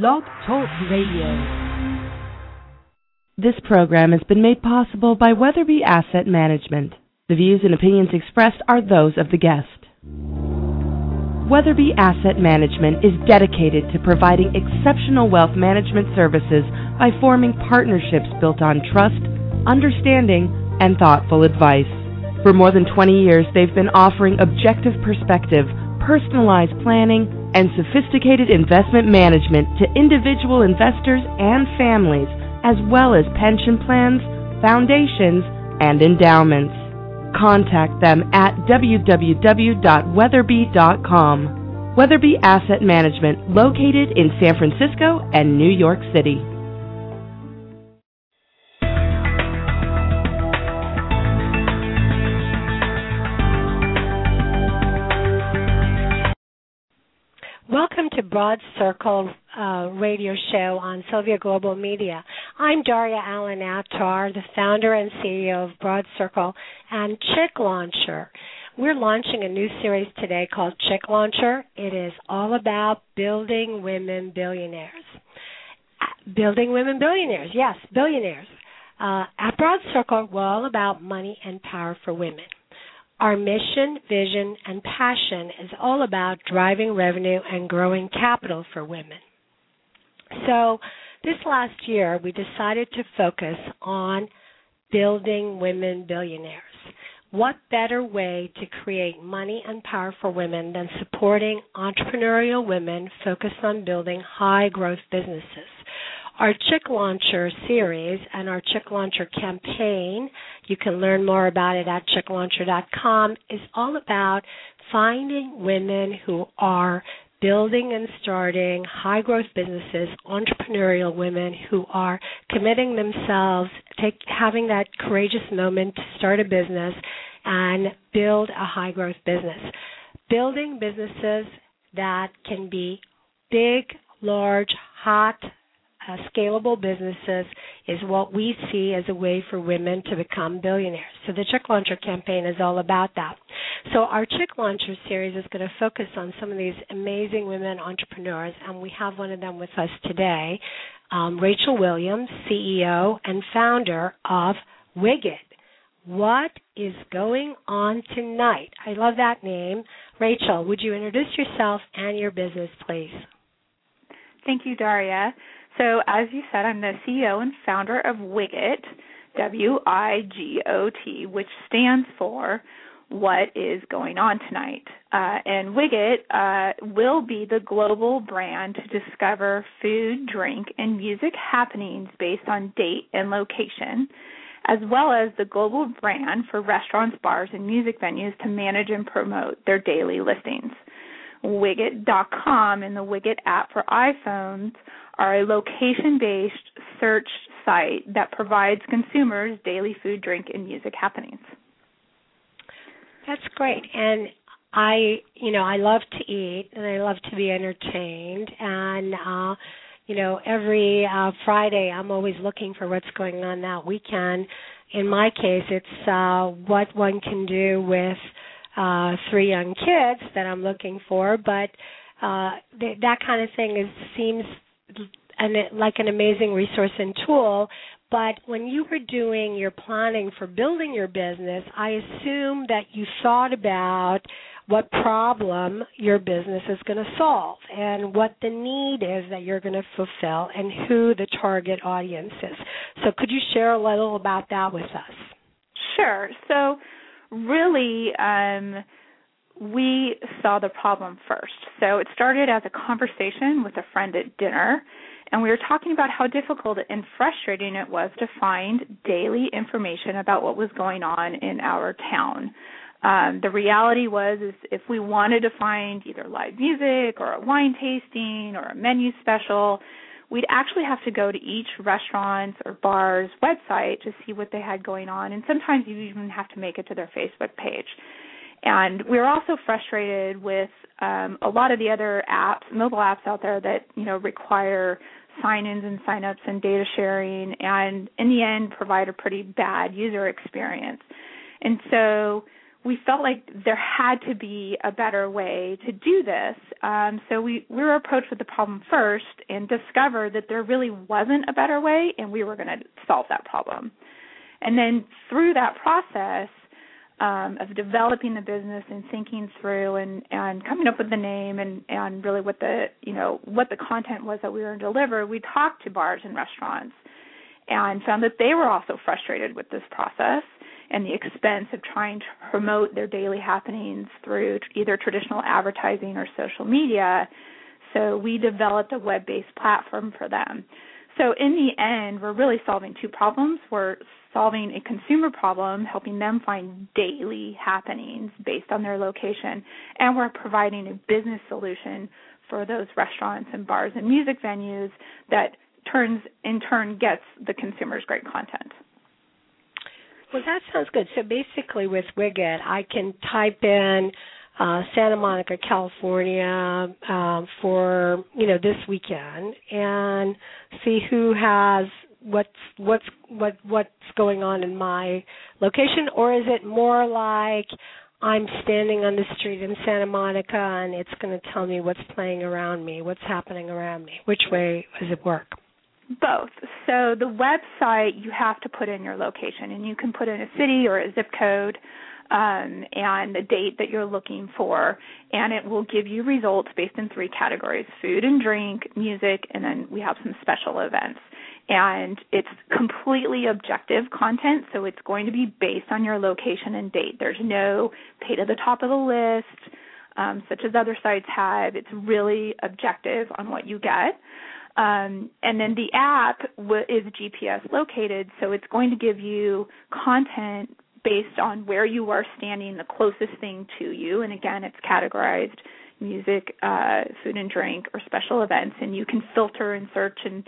Blog Talk Radio. This program has been made possible by Wetherby Asset Management. The views and opinions expressed are those of the guest. Wetherby Asset Management is dedicated to providing exceptional wealth management services by forming partnerships built on trust, understanding, and thoughtful advice. For more than 20 years, they've been offering objective perspective, personalized planning, and sophisticated investment management to individual investors and families, as well as pension plans, foundations, and endowments. Contact them at www.wetherby.com. Wetherby Asset Management, located in San Francisco and New York City. To Broads Circle uh, radio show on Sylvia Global Media. I'm Daria Allen Attar, the founder and CEO of Broads Circle and Chick Launcher. We're launching a new series today called Chick Launcher. It is all about building women billionaires. Building women billionaires, yes, billionaires. Uh, at Broads Circle, we're all about money and power for women. Our mission, vision, and passion is all about driving revenue and growing capital for women. So, this last year, we decided to focus on building women billionaires. What better way to create money and power for women than supporting entrepreneurial women focused on building high growth businesses? Our Chick Launcher series and our Chick Launcher campaign, you can learn more about it at chicklauncher.com, is all about finding women who are building and starting high growth businesses, entrepreneurial women who are committing themselves, take having that courageous moment to start a business and build a high growth business. Building businesses that can be big, large, hot, uh, scalable businesses is what we see as a way for women to become billionaires. So the Chick Launcher campaign is all about that. So our Chick Launcher series is going to focus on some of these amazing women entrepreneurs, and we have one of them with us today, um, Rachel Williams, CEO and founder of Wigot. What is going on tonight? I love that name. Rachel, would you introduce yourself and your business, please? Thank you, Daria. So, as you said, I'm the CEO and founder of Wigot, W I G O T, which stands for What is Going On Tonight. Uh, and Wigot uh, will be the global brand to discover food, drink, and music happenings based on date and location, as well as the global brand for restaurants, bars, and music venues to manage and promote their daily listings. Wigot.com and the Wigot app for iPhones are a location based search site that provides consumers daily food, drink, and music happenings. That's great. And I, you know, I love to eat and I love to be entertained. And, uh, you know, every uh, Friday I'm always looking for what's going on that weekend. In my case, it's uh, what one can do with uh, three young kids that I'm looking for. But uh, th- that kind of thing is seems an, like an amazing resource and tool. But when you were doing your planning for building your business, I assume that you thought about what problem your business is going to solve and what the need is that you're going to fulfill and who the target audience is. So, could you share a little about that with us? Sure. So, really, um, we saw the problem first. So, it started as a conversation with a friend at dinner and we were talking about how difficult and frustrating it was to find daily information about what was going on in our town. Um, the reality was is if we wanted to find either live music or a wine tasting or a menu special, we'd actually have to go to each restaurant's or bar's website to see what they had going on, and sometimes you even have to make it to their Facebook page. And we were also frustrated with um, a lot of the other apps, mobile apps out there that you know require sign-ins and sign-ups and data sharing and in the end provide a pretty bad user experience. And so we felt like there had to be a better way to do this. Um, so we, we were approached with the problem first and discovered that there really wasn't a better way, and we were going to solve that problem. And then through that process um, of developing the business and thinking through and, and coming up with the name and, and really what the you know what the content was that we were going to deliver, we talked to bars and restaurants and found that they were also frustrated with this process and the expense of trying to promote their daily happenings through either traditional advertising or social media. So we developed a web based platform for them. So in the end, we're really solving two problems. We're solving a consumer problem, helping them find daily happenings based on their location, and we're providing a business solution for those restaurants and bars and music venues that turns in turn gets the consumers great content. Well, that sounds good. So basically, with Wigot, I can type in uh, Santa Monica, California, um, for you know this weekend, and see who has what's what's what what's going on in my location, or is it more like I'm standing on the street in Santa Monica and it's going to tell me what's playing around me, what's happening around me? Which way does it work? Both. So the website, you have to put in your location, and you can put in a city or a zip code um, and the date that you're looking for, and it will give you results based in three categories food and drink, music, and then we have some special events. And it's completely objective content, so it's going to be based on your location and date. There's no pay to the top of the list, um, such as other sites have. It's really objective on what you get. Um, and then the app w- is GPS located, so it's going to give you content based on where you are standing, the closest thing to you. And again, it's categorized music, uh, food and drink, or special events, and you can filter and search and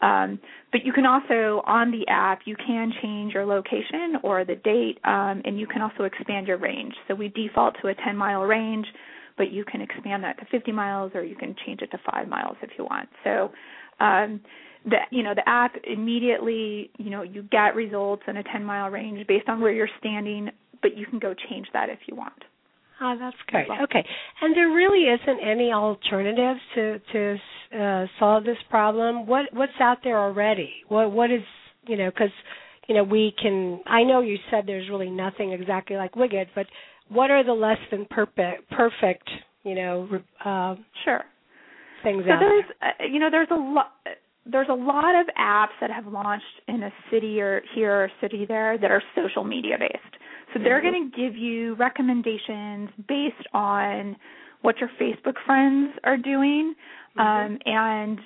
um, but you can also on the app you can change your location or the date, um, and you can also expand your range. So we default to a 10 mile range but you can expand that to 50 miles or you can change it to 5 miles if you want. So um, the you know the app immediately you know you get results in a 10 mile range based on where you're standing, but you can go change that if you want. Oh, that's great. Okay, and there really isn't any alternatives to to uh, solve this problem. What what's out there already? What what is you know because you know we can. I know you said there's really nothing exactly like Wigot, but what are the less than perfect perfect you know uh, sure things so out there's there? Uh, you know there's a lot there's a lot of apps that have launched in a city or here or city there that are social media based so they're mm-hmm. going to give you recommendations based on what your facebook friends are doing mm-hmm. um, and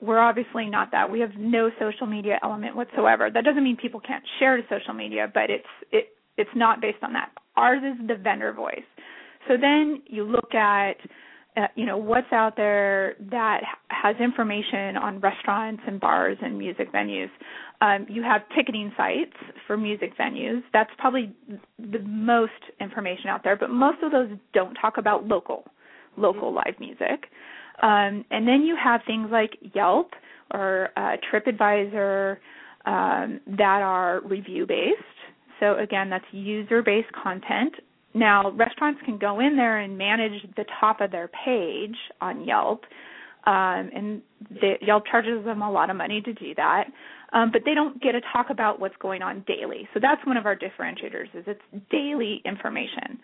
we're obviously not that. We have no social media element whatsoever. That doesn't mean people can't share to social media, but it's it it's not based on that. Ours is the vendor voice. So then you look at uh, you know what's out there that has information on restaurants and bars and music venues. Um, you have ticketing sites for music venues. That's probably the most information out there, but most of those don't talk about local local live music. Um, and then you have things like Yelp or uh, TripAdvisor um, that are review based. So again, that's user-based content. Now, restaurants can go in there and manage the top of their page on Yelp, um, and Yelp charges them a lot of money to do that. Um, but they don't get to talk about what's going on daily. So that's one of our differentiators is it's daily information.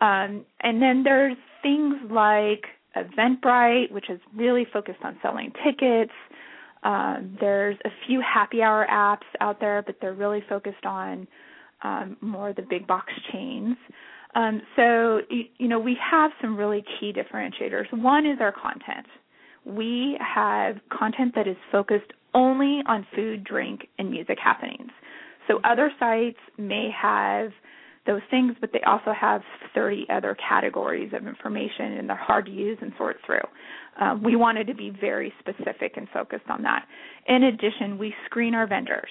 Um, and then there's things like Eventbrite, which is really focused on selling tickets. Um, there's a few happy hour apps out there, but they're really focused on um, more the big box chains. Um, so, you, know, we have some really key differentiators. One is our content. We have content that is focused only on food, drink, and music happenings. So other sites may have those things, but they also have 30 other categories of information and they're hard to use and sort through. Um, we wanted to be very specific and focused on that. In addition, we screen our vendors.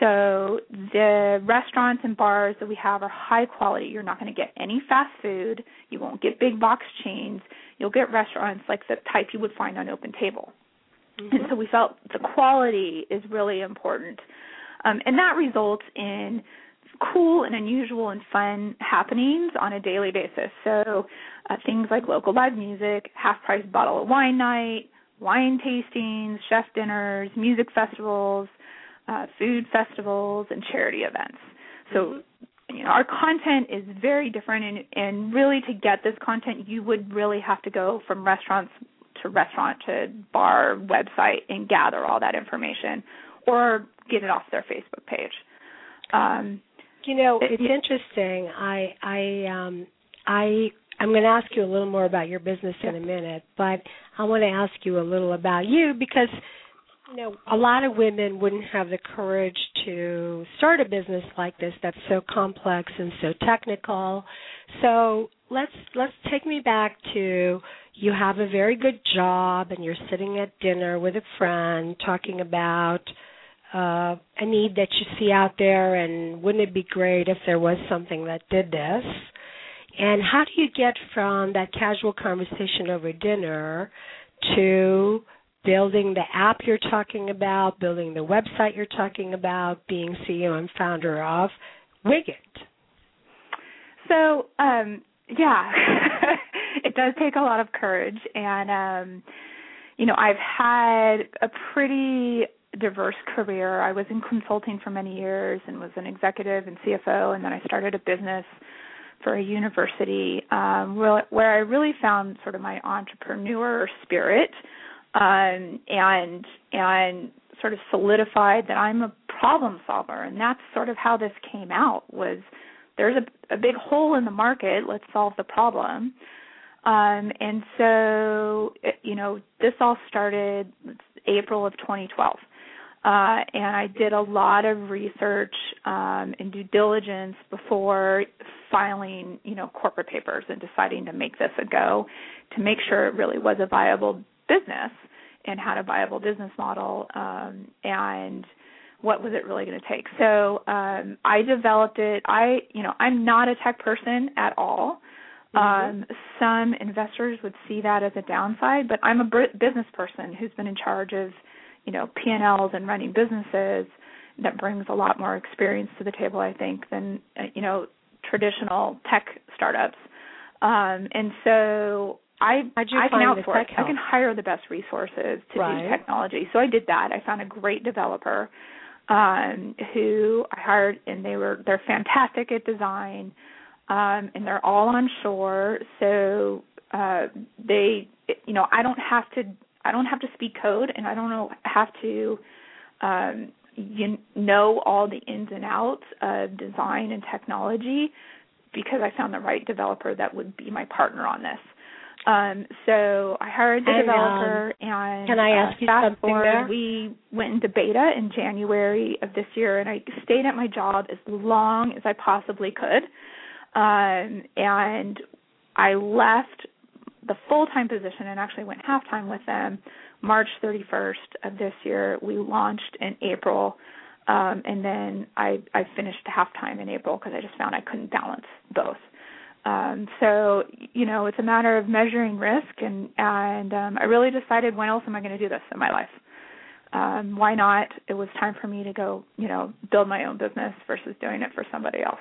So the restaurants and bars that we have are high quality. You're not going to get any fast food. You won't get big box chains. You'll get restaurants like the type you would find on Open Table. Mm-hmm. And so we felt the quality is really important. Um, and that results in cool and unusual and fun happenings on a daily basis. So uh, things like local live music, half price bottle of wine night, wine tastings, chef dinners, music festivals, uh, food festivals, and charity events. So, mm-hmm. you know, our content is very different, and, and really to get this content, you would really have to go from restaurants to restaurant to bar website and gather all that information, or get it off their Facebook page. Um, you know, it's interesting. I I um I I'm going to ask you a little more about your business in a minute, but I want to ask you a little about you because you know a lot of women wouldn't have the courage to start a business like this that's so complex and so technical. So let's let's take me back to you have a very good job and you're sitting at dinner with a friend talking about uh, a need that you see out there, and wouldn't it be great if there was something that did this? And how do you get from that casual conversation over dinner to building the app you're talking about, building the website you're talking about, being CEO and founder of Wigot? So, um, yeah, it does take a lot of courage, and um, you know, I've had a pretty diverse career. I was in consulting for many years and was an executive and CFO, and then I started a business for a university um, where I really found sort of my entrepreneur spirit um, and and sort of solidified that I'm a problem solver, and that's sort of how this came out. Was there's a, a big hole in the market? Let's solve the problem. Um, and so, you know, this all started April of 2012. Uh, and I did a lot of research um, and due diligence before filing, you know, corporate papers and deciding to make this a go, to make sure it really was a viable business and had a viable business model, um, and what was it really going to take. So um, I developed it. I, you know, I'm not a tech person at all. Mm-hmm. Um, some investors would see that as a downside, but I'm a business person who's been in charge of you know P&Ls and running businesses that brings a lot more experience to the table I think than uh, you know traditional tech startups. Um, and so I I can outsource. I can hire the best resources to right. do technology. So I did that. I found a great developer um, who I hired, and they were they're fantastic at design, um, and they're all on shore. So uh, they, you know, I don't have to I don't have to speak code and I don't know have to um, you know all the ins and outs of design and technology because I found the right developer that would be my partner on this. Um, so I hired the and, developer um, and can I ask uh, you something forward, there? we went into beta in January of this year and I stayed at my job as long as I possibly could. Um, and I left the full time position and actually went half time with them March 31st of this year. We launched in April, um, and then I I finished half time in April because I just found I couldn't balance both. Um, so you know, it's a matter of measuring risk, and and um, I really decided when else am I going to do this in my life? Um, why not? It was time for me to go, you know, build my own business versus doing it for somebody else.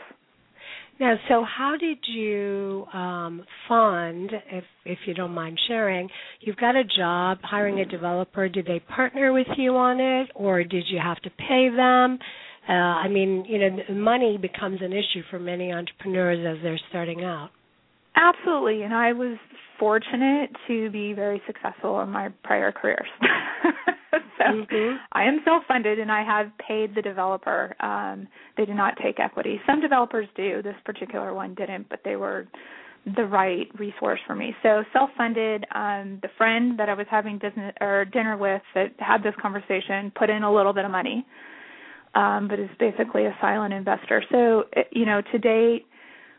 Now, so how did you um, fund, if if you don't mind sharing? You've got a job hiring a developer. Did they partner with you on it, or did you have to pay them? Uh, I mean, you know, money becomes an issue for many entrepreneurs as they're starting out. Absolutely, and I was fortunate to be very successful in my prior careers. so mm-hmm. I am self-funded, and I have paid the developer. Um, they did not take equity. Some developers do. This particular one didn't, but they were the right resource for me. So self-funded. Um, the friend that I was having or dinner with that had this conversation put in a little bit of money, um, but is basically a silent investor. So you know, to date,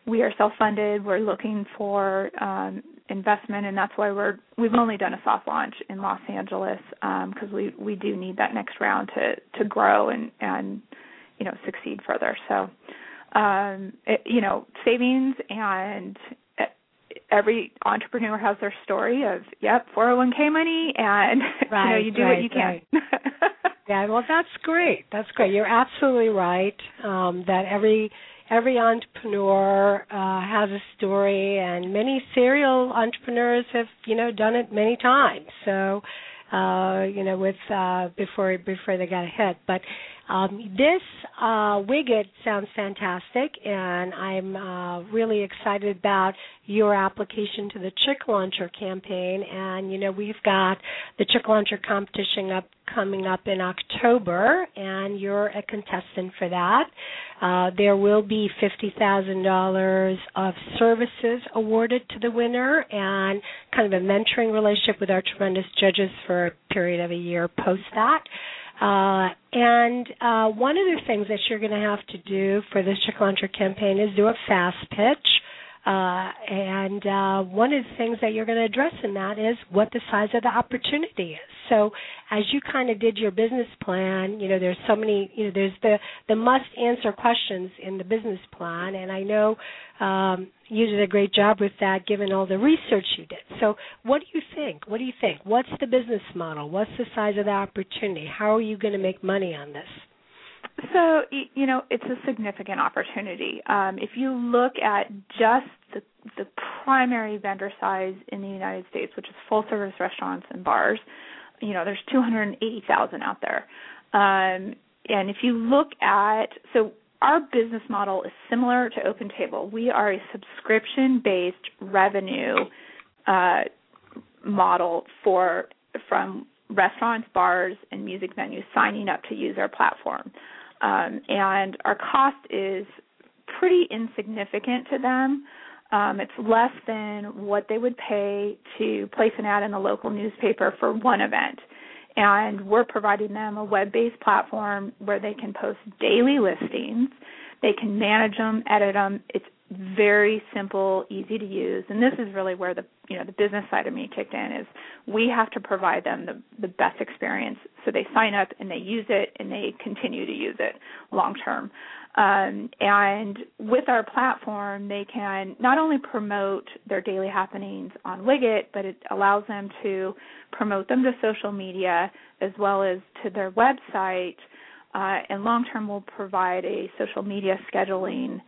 we are self-funded. We're looking for um, investment, and that's why we're we've only done a soft launch in Los Angeles because um, we we do need that next round to to grow and and you know succeed further. So um, it, you know savings and every entrepreneur has their story of yep 401k money and right, you know you do right, what you can. Right. yeah, well that's great. That's great. You're absolutely right um, that every every entrepreneur uh, has a story, and many serial entrepreneurs have, you know, done it many times. So, uh, you know, with uh, before before they got ahead. But um, this uh, Wigot sounds fantastic, and I'm uh, really excited about your application to the Chick Launcher campaign. And you know, we've got the Chick Launcher competition up coming up in October, and you're a contestant for that. Uh, there will be fifty thousand dollars of services awarded to the winner, and kind of a mentoring relationship with our tremendous judges for a period of a year post that. Uh, and uh, one of the things that you're going to have to do for this Chick Launcher campaign is do a fast pitch. Uh, and uh, one of the things that you're going to address in that is what the size of the opportunity is. So as you kind of did your business plan, you know, there's so many, you know, there's the the must answer questions in the business plan, and I know um, you did a great job with that, given all the research you did. So what do you think? What do you think? What's the business model? What's the size of the opportunity? How are you going to make money on this? So you know, it's a significant opportunity. Um, if you look at just the the primary vendor size in the United States, which is full service restaurants and bars, you know, there's 280,000 out there. Um, and if you look at so our business model is similar to OpenTable. We are a subscription-based revenue uh, model for from restaurants, bars, and music venues signing up to use our platform. Um, and our cost is pretty insignificant to them. Um, it's less than what they would pay to place an ad in the local newspaper for one event. And we're providing them a web based platform where they can post daily listings. They can manage them, edit them. It's very simple, easy to use. And this is really where the you know the business side of me kicked in is we have to provide them the, the best experience so they sign up and they use it and they continue to use it long term. Um, and with our platform, they can not only promote their daily happenings on Wigot, but it allows them to promote them to social media as well as to their website. Uh, and long term, will provide a social media scheduling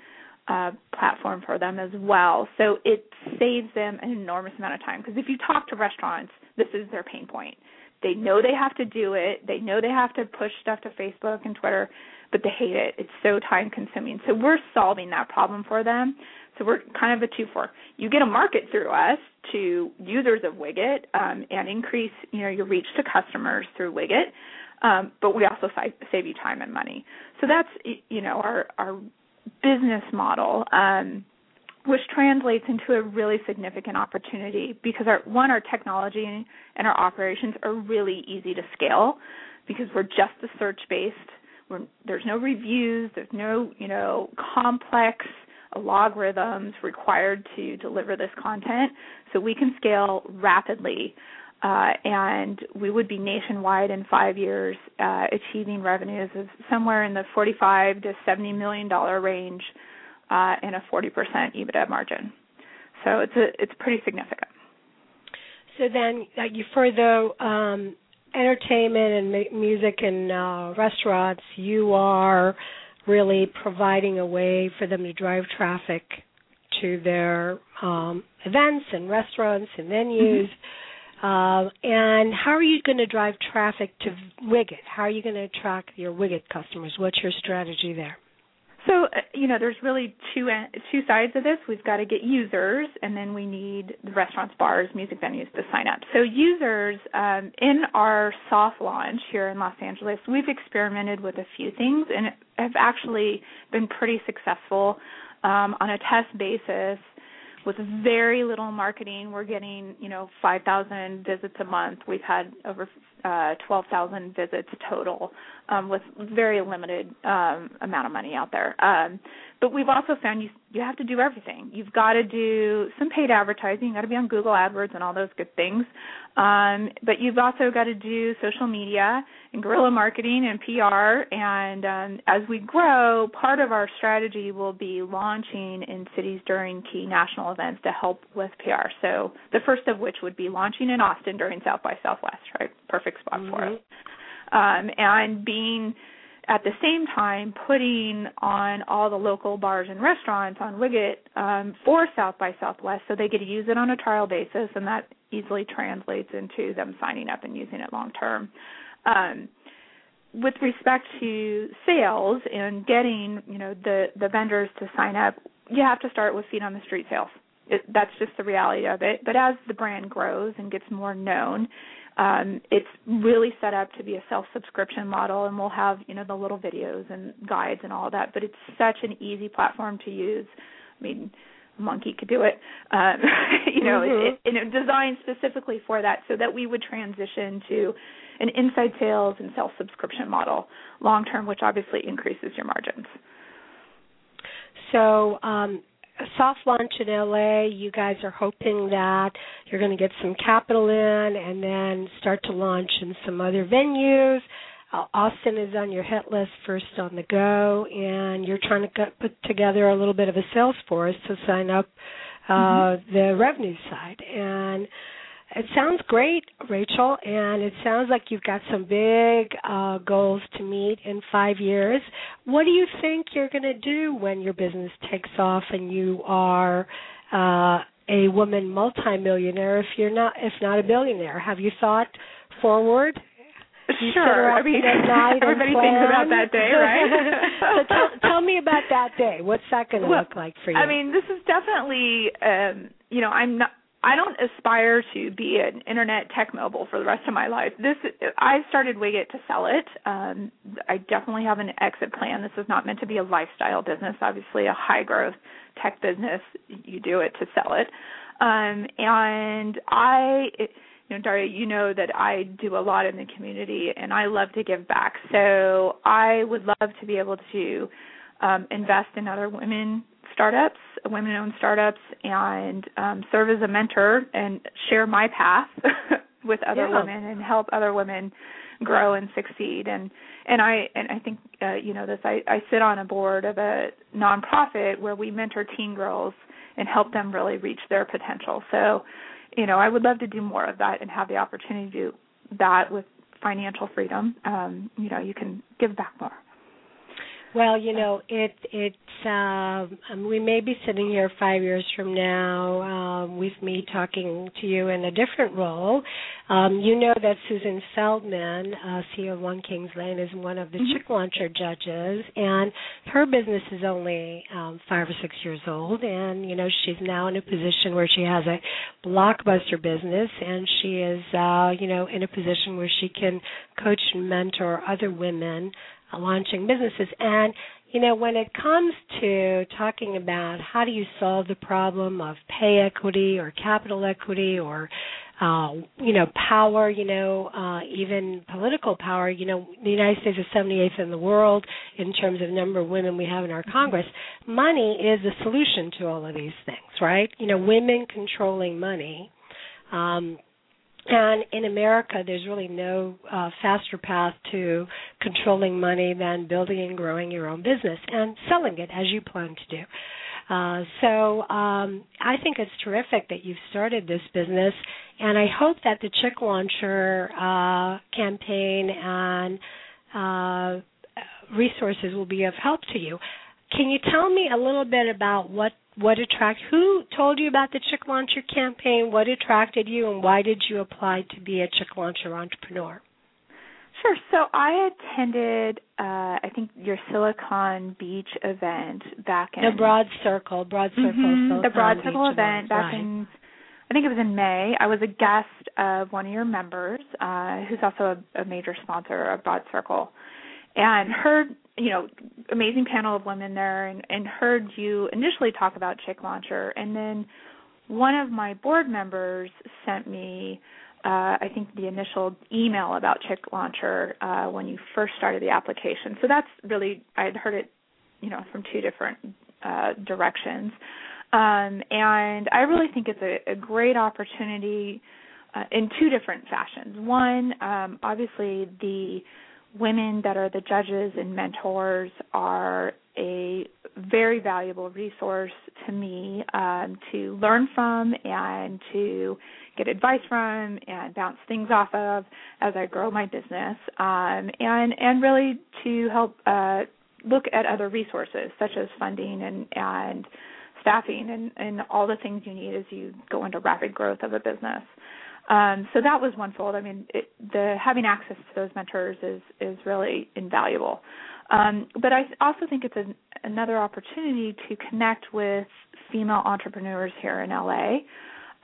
uh, platform for them as well. So it saves them an enormous amount of time. Because if you talk to restaurants, this is their pain point. They know they have to do it. They know they have to push stuff to Facebook and Twitter but they hate it. It's so time consuming. So we're solving that problem for them. So we're kind of a two for. You get a market through us to users of Wigot um, and increase you know your reach to customers through Wigot, um, but we also save you time and money. So that's you know our our business model. Um, which translates into a really significant opportunity because our one our technology and our operations are really easy to scale because we're just a search based there's no reviews, there's no you know complex logarithms required to deliver this content, so we can scale rapidly. Uh, and we would be nationwide in five years, uh, achieving revenues of somewhere in the 45 to 70 million dollar range, uh, and a 40% EBITDA margin. So it's a it's pretty significant. So then, uh, you further um, entertainment and music and uh, restaurants, you are really providing a way for them to drive traffic to their um, events and restaurants and venues. Mm-hmm. Uh, and how are you going to drive traffic to Wigot? How are you going to attract your Wigot customers? What's your strategy there? So uh, you know, there's really two two sides of this. We've got to get users, and then we need the restaurants, bars, music venues to sign up. So users, um, in our soft launch here in Los Angeles, we've experimented with a few things, and have actually been pretty successful um, on a test basis with very little marketing. We're getting, you know, 5,000 visits a month. We've had over uh, 12,000 visits total um, with very limited um, amount of money out there. Um, but we've also found you you have to do everything. You've got to do some paid advertising. You've got to be on Google AdWords and all those good things. Um, but you've also got to do social media and guerrilla marketing and PR. And um, as we grow, part of our strategy will be launching in cities during key national events to help with PR. So the first of which would be launching in Austin during South by Southwest. Right, perfect spot mm-hmm. for us. Um, and being at the same time putting on all the local bars and restaurants on Wigot um, for South by Southwest so they get to use it on a trial basis and that easily translates into them signing up and using it long term. Um, with respect to sales and getting you know the the vendors to sign up, you have to start with feet on the street sales. It, that's just the reality of it. But as the brand grows and gets more known, um, it's really set up to be a self subscription model, and we'll have you know the little videos and guides and all that. But it's such an easy platform to use. I mean, a monkey could do it. Um, you know, mm-hmm. it, it, it designed specifically for that, so that we would transition to an inside sales and self subscription model long term, which obviously increases your margins. So, um, soft launch in LA, you guys are hoping that you're going to get some capital in and then start to launch in some other venues. Uh, Austin is on your hit list first on the go, and you're trying to get, put together a little bit of a sales force to sign up uh, mm-hmm. the revenue side. And it sounds great, Rachel, and it sounds like you've got some big uh, goals to meet in five years. What do you think you're going to do when your business takes off and you are uh, a woman multimillionaire? If you're not, if not a billionaire, have you thought forward? You sure. I mean, everybody thinks about that day, right? so tell, tell, me about that day. What's that going to well, look like for you? I mean, this is definitely, um, you know, I'm not I don't aspire to be an internet tech mobile for the rest of my life. This I started Wigot to sell it. Um, I definitely have an exit plan. This is not meant to be a lifestyle business. Obviously, a high growth tech business, you do it to sell it. Um, and I, you know, Daria, you know that I do a lot in the community, and I love to give back. So I would love to be able to um, invest in other women startups, women owned startups, and um, serve as a mentor and share my path with other yeah. women and help other women grow and succeed and and I and I think uh, you know this I, I sit on a board of a nonprofit where we mentor teen girls and help them really reach their potential. So, you know, I would love to do more of that and have the opportunity to do that with financial freedom. Um, you know, you can give back more. Well, you know, it it's um we may be sitting here 5 years from now um with me talking to you in a different role. Um you know that Susan Feldman, uh CEO of One Kings Lane is one of the mm-hmm. Chick Launcher judges and her business is only um 5 or 6 years old and you know she's now in a position where she has a blockbuster business and she is uh you know in a position where she can coach and mentor other women launching businesses. And you know, when it comes to talking about how do you solve the problem of pay equity or capital equity or uh, you know, power, you know, uh, even political power, you know, the United States is 78th in the world in terms of number of women we have in our Congress. Money is the solution to all of these things, right? You know, women controlling money um, and in America, there's really no uh, faster path to controlling money than building and growing your own business and selling it as you plan to do. Uh, so um, I think it's terrific that you've started this business, and I hope that the Chick Launcher uh, campaign and uh, resources will be of help to you. Can you tell me a little bit about what what attract who told you about the chick launcher campaign? What attracted you and why did you apply to be a chick launcher entrepreneur? Sure. So i attended uh i think your silicon beach event back in the Broads Circle Broads Circle mm-hmm, the broad beach circle event back right. in I think it was in May. I was a guest of one of your members, uh, who's also a, a major sponsor of Broads Circle, and heard you know amazing panel of women there and, and heard you initially talk about chick launcher and then one of my board members sent me uh, I think the initial email about Chick Launcher uh, when you first started the application. So that's really I had heard it, you know, from two different uh, directions, um, and I really think it's a, a great opportunity uh, in two different fashions. One, um, obviously the women that are the judges and mentors are a very valuable resource to me um, to learn from and to get advice from and bounce things off of as I grow my business, um, and and really to help uh, look at other resources such as funding and and staffing and, and all the things you need as you go into rapid growth of a business. Um, so that was one fold. I mean, it, the having access to those mentors is is really invaluable. Um, but I also think it's an, another opportunity to connect with female entrepreneurs here in LA,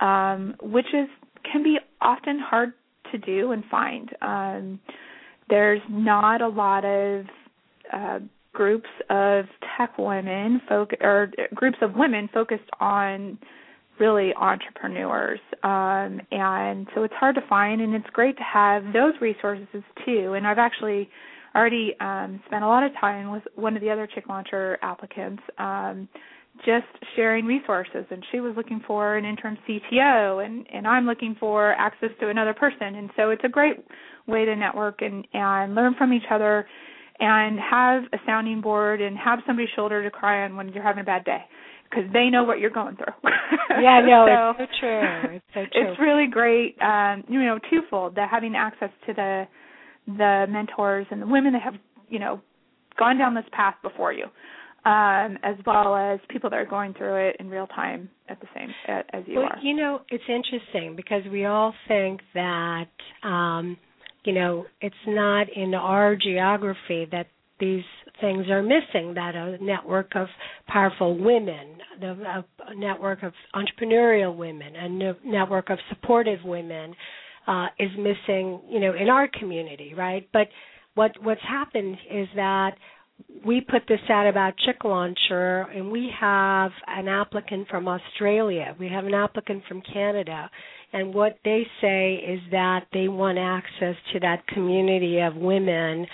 um, which is can be often hard to do and find. Um, there's not a lot of uh, groups of tech women folk or groups of women focused on really entrepreneurs um, and so it's hard to find and it's great to have those resources too. And i've actually already um, spent a lot of time with one of the other chick launcher applicants um, just sharing resources and she was looking for an interim cto and and i'm looking for access to another person. And so it's a great way to network and and learn from each other and have a sounding board and have somebody's shoulder to cry on when you're having a bad day because they know what you're going through. yeah, no, so, it's so true. It's so true. It's really great. Um, you know, twofold that having access to the the mentors and the women that have you know gone down this path before you, um, as well as people that are going through it in real time at the same as you well, are. You know, it's interesting because we all think that. um you know, it's not in our geography that these things are missing that a network of powerful women a network of entrepreneurial women a network of supportive women uh, is missing you know in our community right? But what what's happened is that we put this out about Chick Launcher, and we have an applicant from Australia. We have an applicant from Canada. And what they say is that they want access to that community of women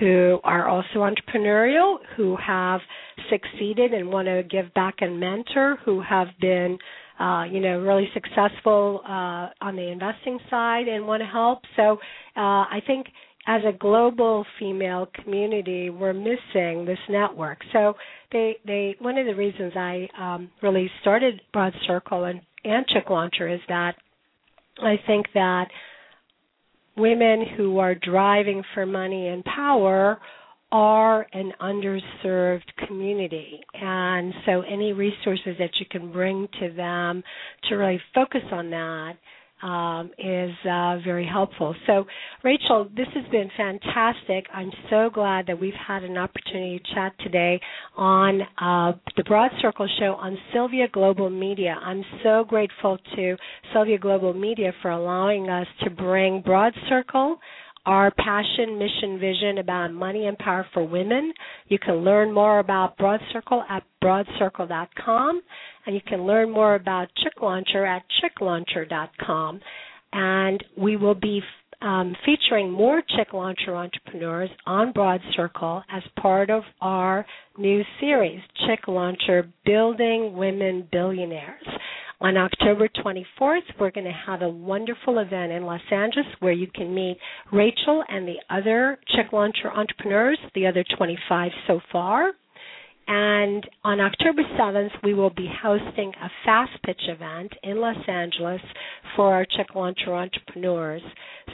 who are also entrepreneurial, who have succeeded and want to give back and mentor, who have been uh, you know, really successful uh, on the investing side and want to help. So uh, I think as a global female community, we're missing this network. So they, they, one of the reasons I um, really started Broads Circle and, and Chick Launcher is that I think that women who are driving for money and power are an underserved community. And so any resources that you can bring to them to really focus on that um, is uh, very helpful. So, Rachel, this has been fantastic. I'm so glad that we've had an opportunity to chat today on uh, the Broads Circle Show on Sylvia Global Media. I'm so grateful to Sylvia Global Media for allowing us to bring Broads Circle our passion, mission, vision about money and power for women. You can learn more about Broads Circle at broadscircle.com, and you can learn more about Chick Launcher at chicklauncher.com. And we will be um, featuring more Chick Launcher entrepreneurs on Broads Circle as part of our new series, Chick Launcher Building Women Billionaires. On October 24th, we're going to have a wonderful event in Los Angeles where you can meet Rachel and the other Chick Launcher entrepreneurs, the other 25 so far. And on October 7th, we will be hosting a fast pitch event in Los Angeles for our Chick Launcher entrepreneurs.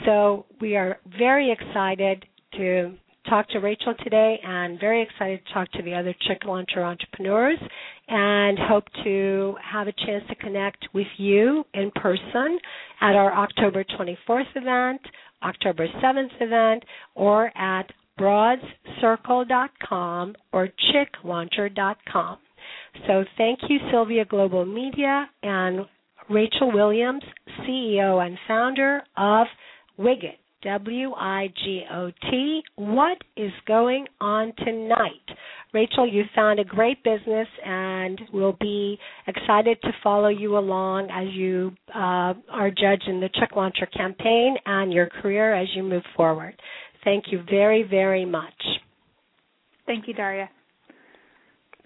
So we are very excited to talk to Rachel today and very excited to talk to the other Chick Launcher entrepreneurs and hope to have a chance to connect with you in person at our October 24th event, October 7th event, or at broadscircle.com or chicklauncher.com. So thank you, Sylvia Global Media and Rachel Williams, CEO and founder of Wigot. W I G O T. What is going on tonight? Rachel, you found a great business and we'll be excited to follow you along as you uh, are judged in the Chick Launcher campaign and your career as you move forward. Thank you very, very much. Thank you, Daria.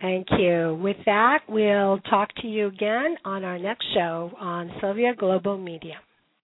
Thank you. With that, we'll talk to you again on our next show on Sylvia Global Media.